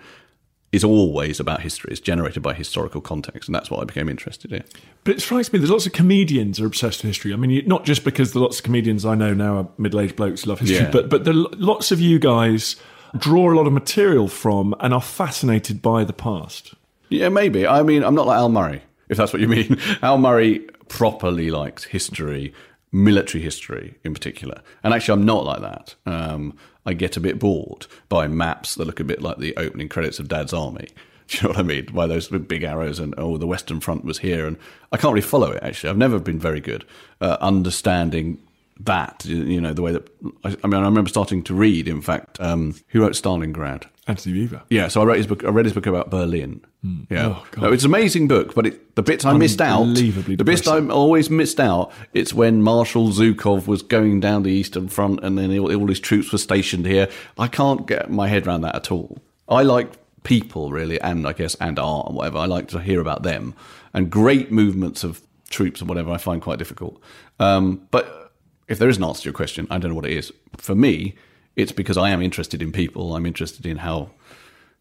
is always about history. It's generated by historical context, and that's what I became interested in. But it strikes me there's lots of comedians are obsessed with history. I mean, not just because the lots of comedians I know now are middle-aged blokes who love history, Yeah. but but there are lots of you guys draw a lot of material from and are fascinated by the past. Yeah, maybe. I mean, I'm not like Al Murray, if that's what you mean. Al Murray properly likes history, military history in particular. And actually, I'm not like that. Um, I get a bit bored by maps that look a bit like the opening credits of Dad's Army. Do you know what I mean? By those big arrows and, oh, the Western Front was here. And I can't really follow it, actually. I've never been very good uh, understanding that, you know, the way that. I, I mean, I remember starting to read, in fact, um, who wrote Stalingrad? Antony Beevor. Yeah, so I wrote his book. I read his book about Berlin. Yeah, Oh, God. no, it's an amazing book, but it, the bits I missed out, the bits I always missed out, it's when Marshal Zhukov was going down the Eastern Front, and then all, all his troops were stationed here. I can't get my head around that at all. I like people really, and I guess and art and whatever. I like to hear about them and great movements of troops and whatever. I find quite difficult. Um, but if there is an answer to your question, I don't know what it is. For me, it's because I am interested in people. I'm interested in how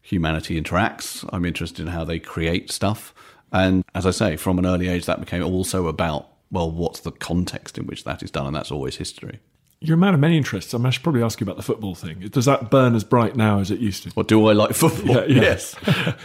humanity interacts. I'm interested in how they create stuff. And as I say, from an early age, that became also about, well, what's the context in which that is done? And that's always history. You're a man of many interests. I, mean, I should probably ask you about the football thing. Does that burn as bright now as it used to? What do I like football? Yeah, yeah. Yes.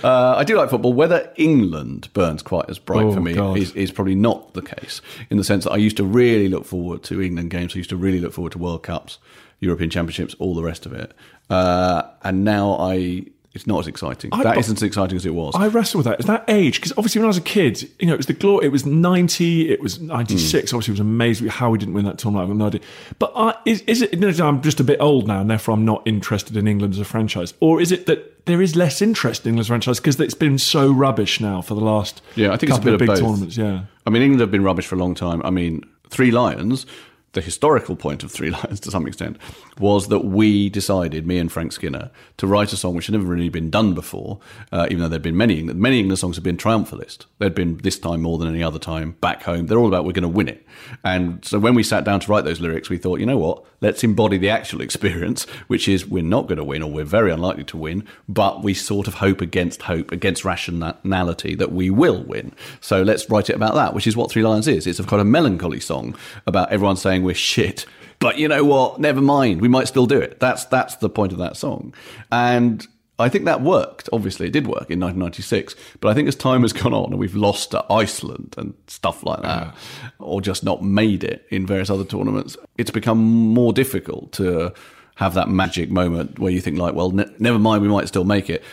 uh, I do like football. Whether England burns quite as bright Oh, for me is, is probably not the case, in the sense that I used to really look forward to England games. I used to really look forward to World Cups, European Championships, all the rest of it. Uh, and now I. It's not as exciting. I- That isn't as exciting as it was. I wrestle with that. Is that age? Because obviously, when I was a kid, you know, it was the glory. It was ninety. It was ninety six. Hmm. Obviously, it was amazing how we didn't win that tournament. I've got no idea. But I, is, is it? You know, I'm just a bit old now, and therefore I'm not interested in England as a franchise. Or is it that there is less interest in England as a franchise because it's been so rubbish now for the last Yeah, I think it's a couple bit of of big both. tournaments. Yeah. I mean, England have been rubbish for a long time. I mean, Three Lions, the historical point of Three Lions to some extent, was that we decided, me and Frank Skinner, to write a song which had never really been done before, uh, even though there'd been many England, many England songs have been triumphalist. They'd been this time more than any other time back home. They're all about we're going to win it. And so when we sat down to write those lyrics, we thought, you know what? Let's embody the actual experience, which is we're not going to win or we're very unlikely to win, but we sort of hope against hope, against rationality that we will win. So let's write it about that, which is what Three Lions is. It's a kind of melancholy song about everyone saying we're shit. But you know what? Never mind. We might still do it. That's that's the point of that song. And I think that worked. Obviously, it did work in 1996. But I think as time has gone on and we've lost to Iceland and stuff like that, or just not made it in various other tournaments, it's become more difficult to have that magic moment where you think like, well, ne- never mind, we might still make it.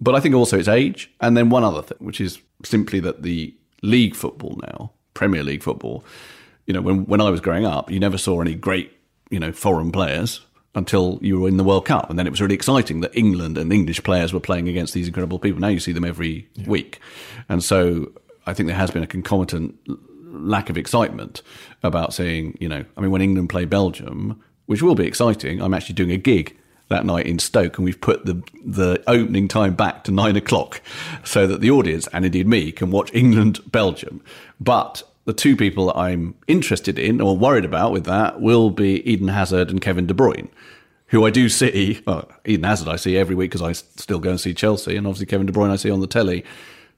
But I think also it's age, and then one other thing, which is simply that the league football now, Premier League football, you know, when when I was growing up, you never saw any great, you know, foreign players until you were in the World Cup, and then it was really exciting that England and English players were playing against these incredible people. Now you see them every week, and so I think there has been a concomitant lack of excitement about seeing, you know, I mean, when England play Belgium, which will be exciting. I'm actually doing a gig that night in Stoke, and we've put the the opening time back to nine o'clock, so that the audience and indeed me can watch England Belgium. But the two people that I'm interested in or worried about with that will be Eden Hazard and Kevin De Bruyne, who I do see. Well, Eden Hazard I see every week because I still go and see Chelsea, and obviously Kevin De Bruyne I see on the telly.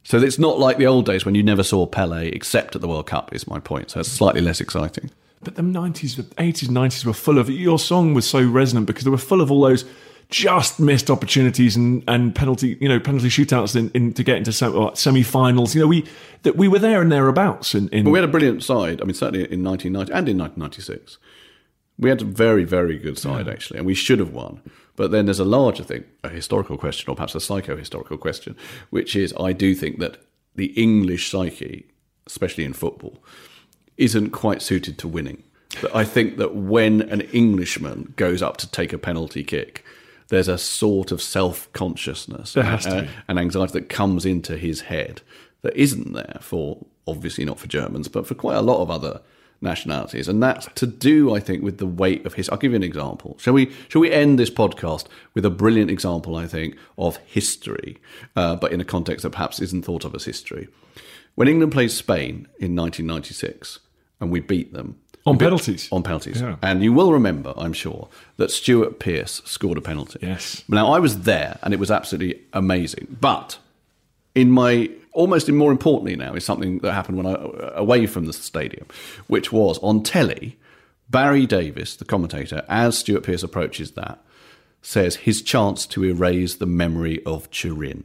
So it's not like the old days when you never saw Pele except at the World Cup. Is my point. So it's slightly less exciting. But the 90s, 80s, 90s were full of, your song was so resonant because they were full of all those just missed opportunities and, and penalty, you know, penalty shootouts in, in to get into sem- semi-finals. You know, we that we were there and thereabouts. In, in But we had a brilliant side. I mean, certainly in 1990 and in 1996. We had a very, very good side, actually, and we should have won. But then there's a larger thing, a historical question, or perhaps a psycho historical question, which is I do think that the English psyche, especially in football, isn't quite suited to winning. But I think that when an Englishman goes up to take a penalty kick, there's a sort of self consciousness and, and anxiety that comes into his head that isn't there for obviously not for Germans, but for quite a lot of other nationalities, and that's to do, I think, with the weight of his. I'll give you an example. Shall we? Shall we end this podcast with a brilliant example? I think of history, uh, but in a context that perhaps isn't thought of as history. When England played Spain in 1996 and we beat them on penalties. On penalties. Yeah. And you will remember, I'm sure, that Stuart Pearce scored a penalty. Yes. Now, I was there and it was absolutely amazing. But in my almost in more importantly now is something that happened when I away from the stadium, which was on telly. Barry Davies, the commentator, as Stuart Pearce approaches that, says his chance to erase the memory of Turin.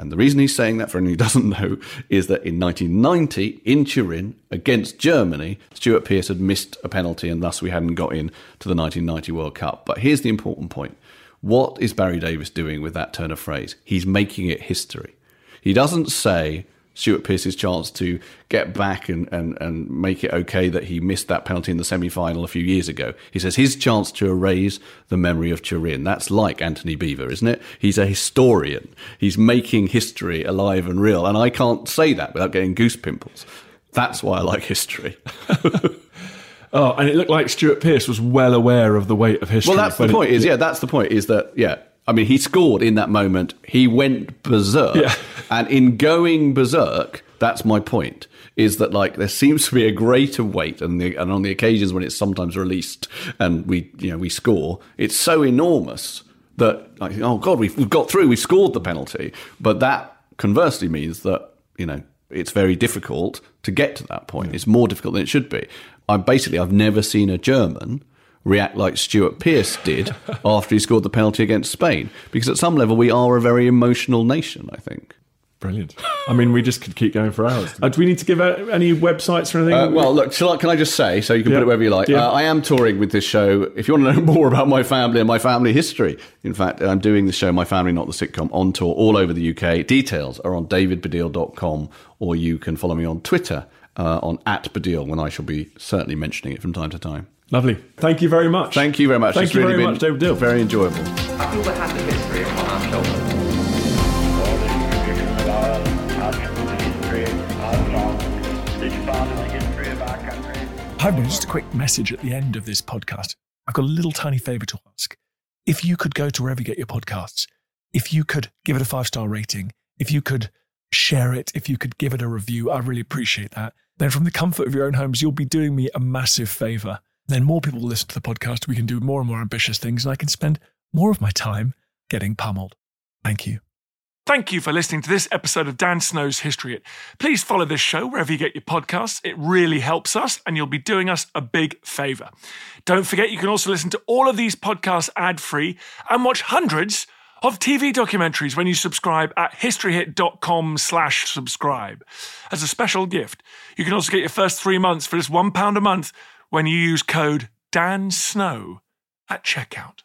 And the reason he's saying that, for anyone who doesn't know, is that in 1990 in Turin against Germany, Stuart Pearce had missed a penalty, and thus we hadn't got in to the 1990 World Cup. But here's the important point: what is Barry Davies doing with that turn of phrase? He's making it history. He doesn't say Stuart Pearce's chance to get back and, and, and make it okay that he missed that penalty in the semi final a few years ago. He says his chance to erase the memory of Turin. That's like Antony Beevor, isn't it? He's a historian. He's making history alive and real. And I can't say that without getting goose pimples. That's why I like history. oh, and it looked like Stuart Pearce was well aware of the weight of history. Well, that's the point. It, is yeah, that's the point. Is that yeah, I mean, he scored in that moment. He went berserk. Yeah. And in going berserk, that's my point. Is that like there seems to be a greater weight, and the, and on the occasions when it's sometimes released and we you know we score, it's so enormous that like oh god we've, we've got through, we scored the penalty. But that conversely means that you know it's very difficult to get to that point. It's more difficult than it should be. I basically I've never seen a German react like Stuart Pearce did after he scored the penalty against Spain. Because at some level, we are a very emotional nation, I think. Brilliant. I mean, we just could keep going for hours. Uh, do we need to give out any websites or anything? Uh, well, look, I, can I just say, so you can yeah. put it wherever you like, yeah. uh, I am touring with this show. If you want to know more about my family and my family history, in fact, I'm doing the show, My Family Not the Sitcom, on tour all over the UK. Details are on davidbaddiel.com, or you can follow me on Twitter uh, on at Baddiel, when I shall be certainly mentioning it from time to time. Lovely. Thank you very much. Thank you very much. Thank it's you really very much, David Baddiel. Very enjoyable. I feel the hand of history upon our shoulders. Hi, just a quick message at the end of this podcast. I've got a little tiny favour to ask. If you could go to wherever you get your podcasts, if you could give it a five star rating, if you could share it, if you could give it a review, I'd really appreciate that. Then, from the comfort of your own homes, you'll be doing me a massive favour then more people will listen to the podcast. We can do more and more ambitious things, and I can spend more of my time getting pummeled. Thank you. Thank you for listening to this episode of Dan Snow's History Hit. Please follow this show wherever you get your podcasts. It really helps us, and you'll be doing us a big favour. Don't forget, you can also listen to all of these podcasts ad free and watch hundreds of TV documentaries when you subscribe at historyhit.com slash subscribe. As a special gift, you can also get your first three months for just £1 a month when you use code Dan Snow at checkout.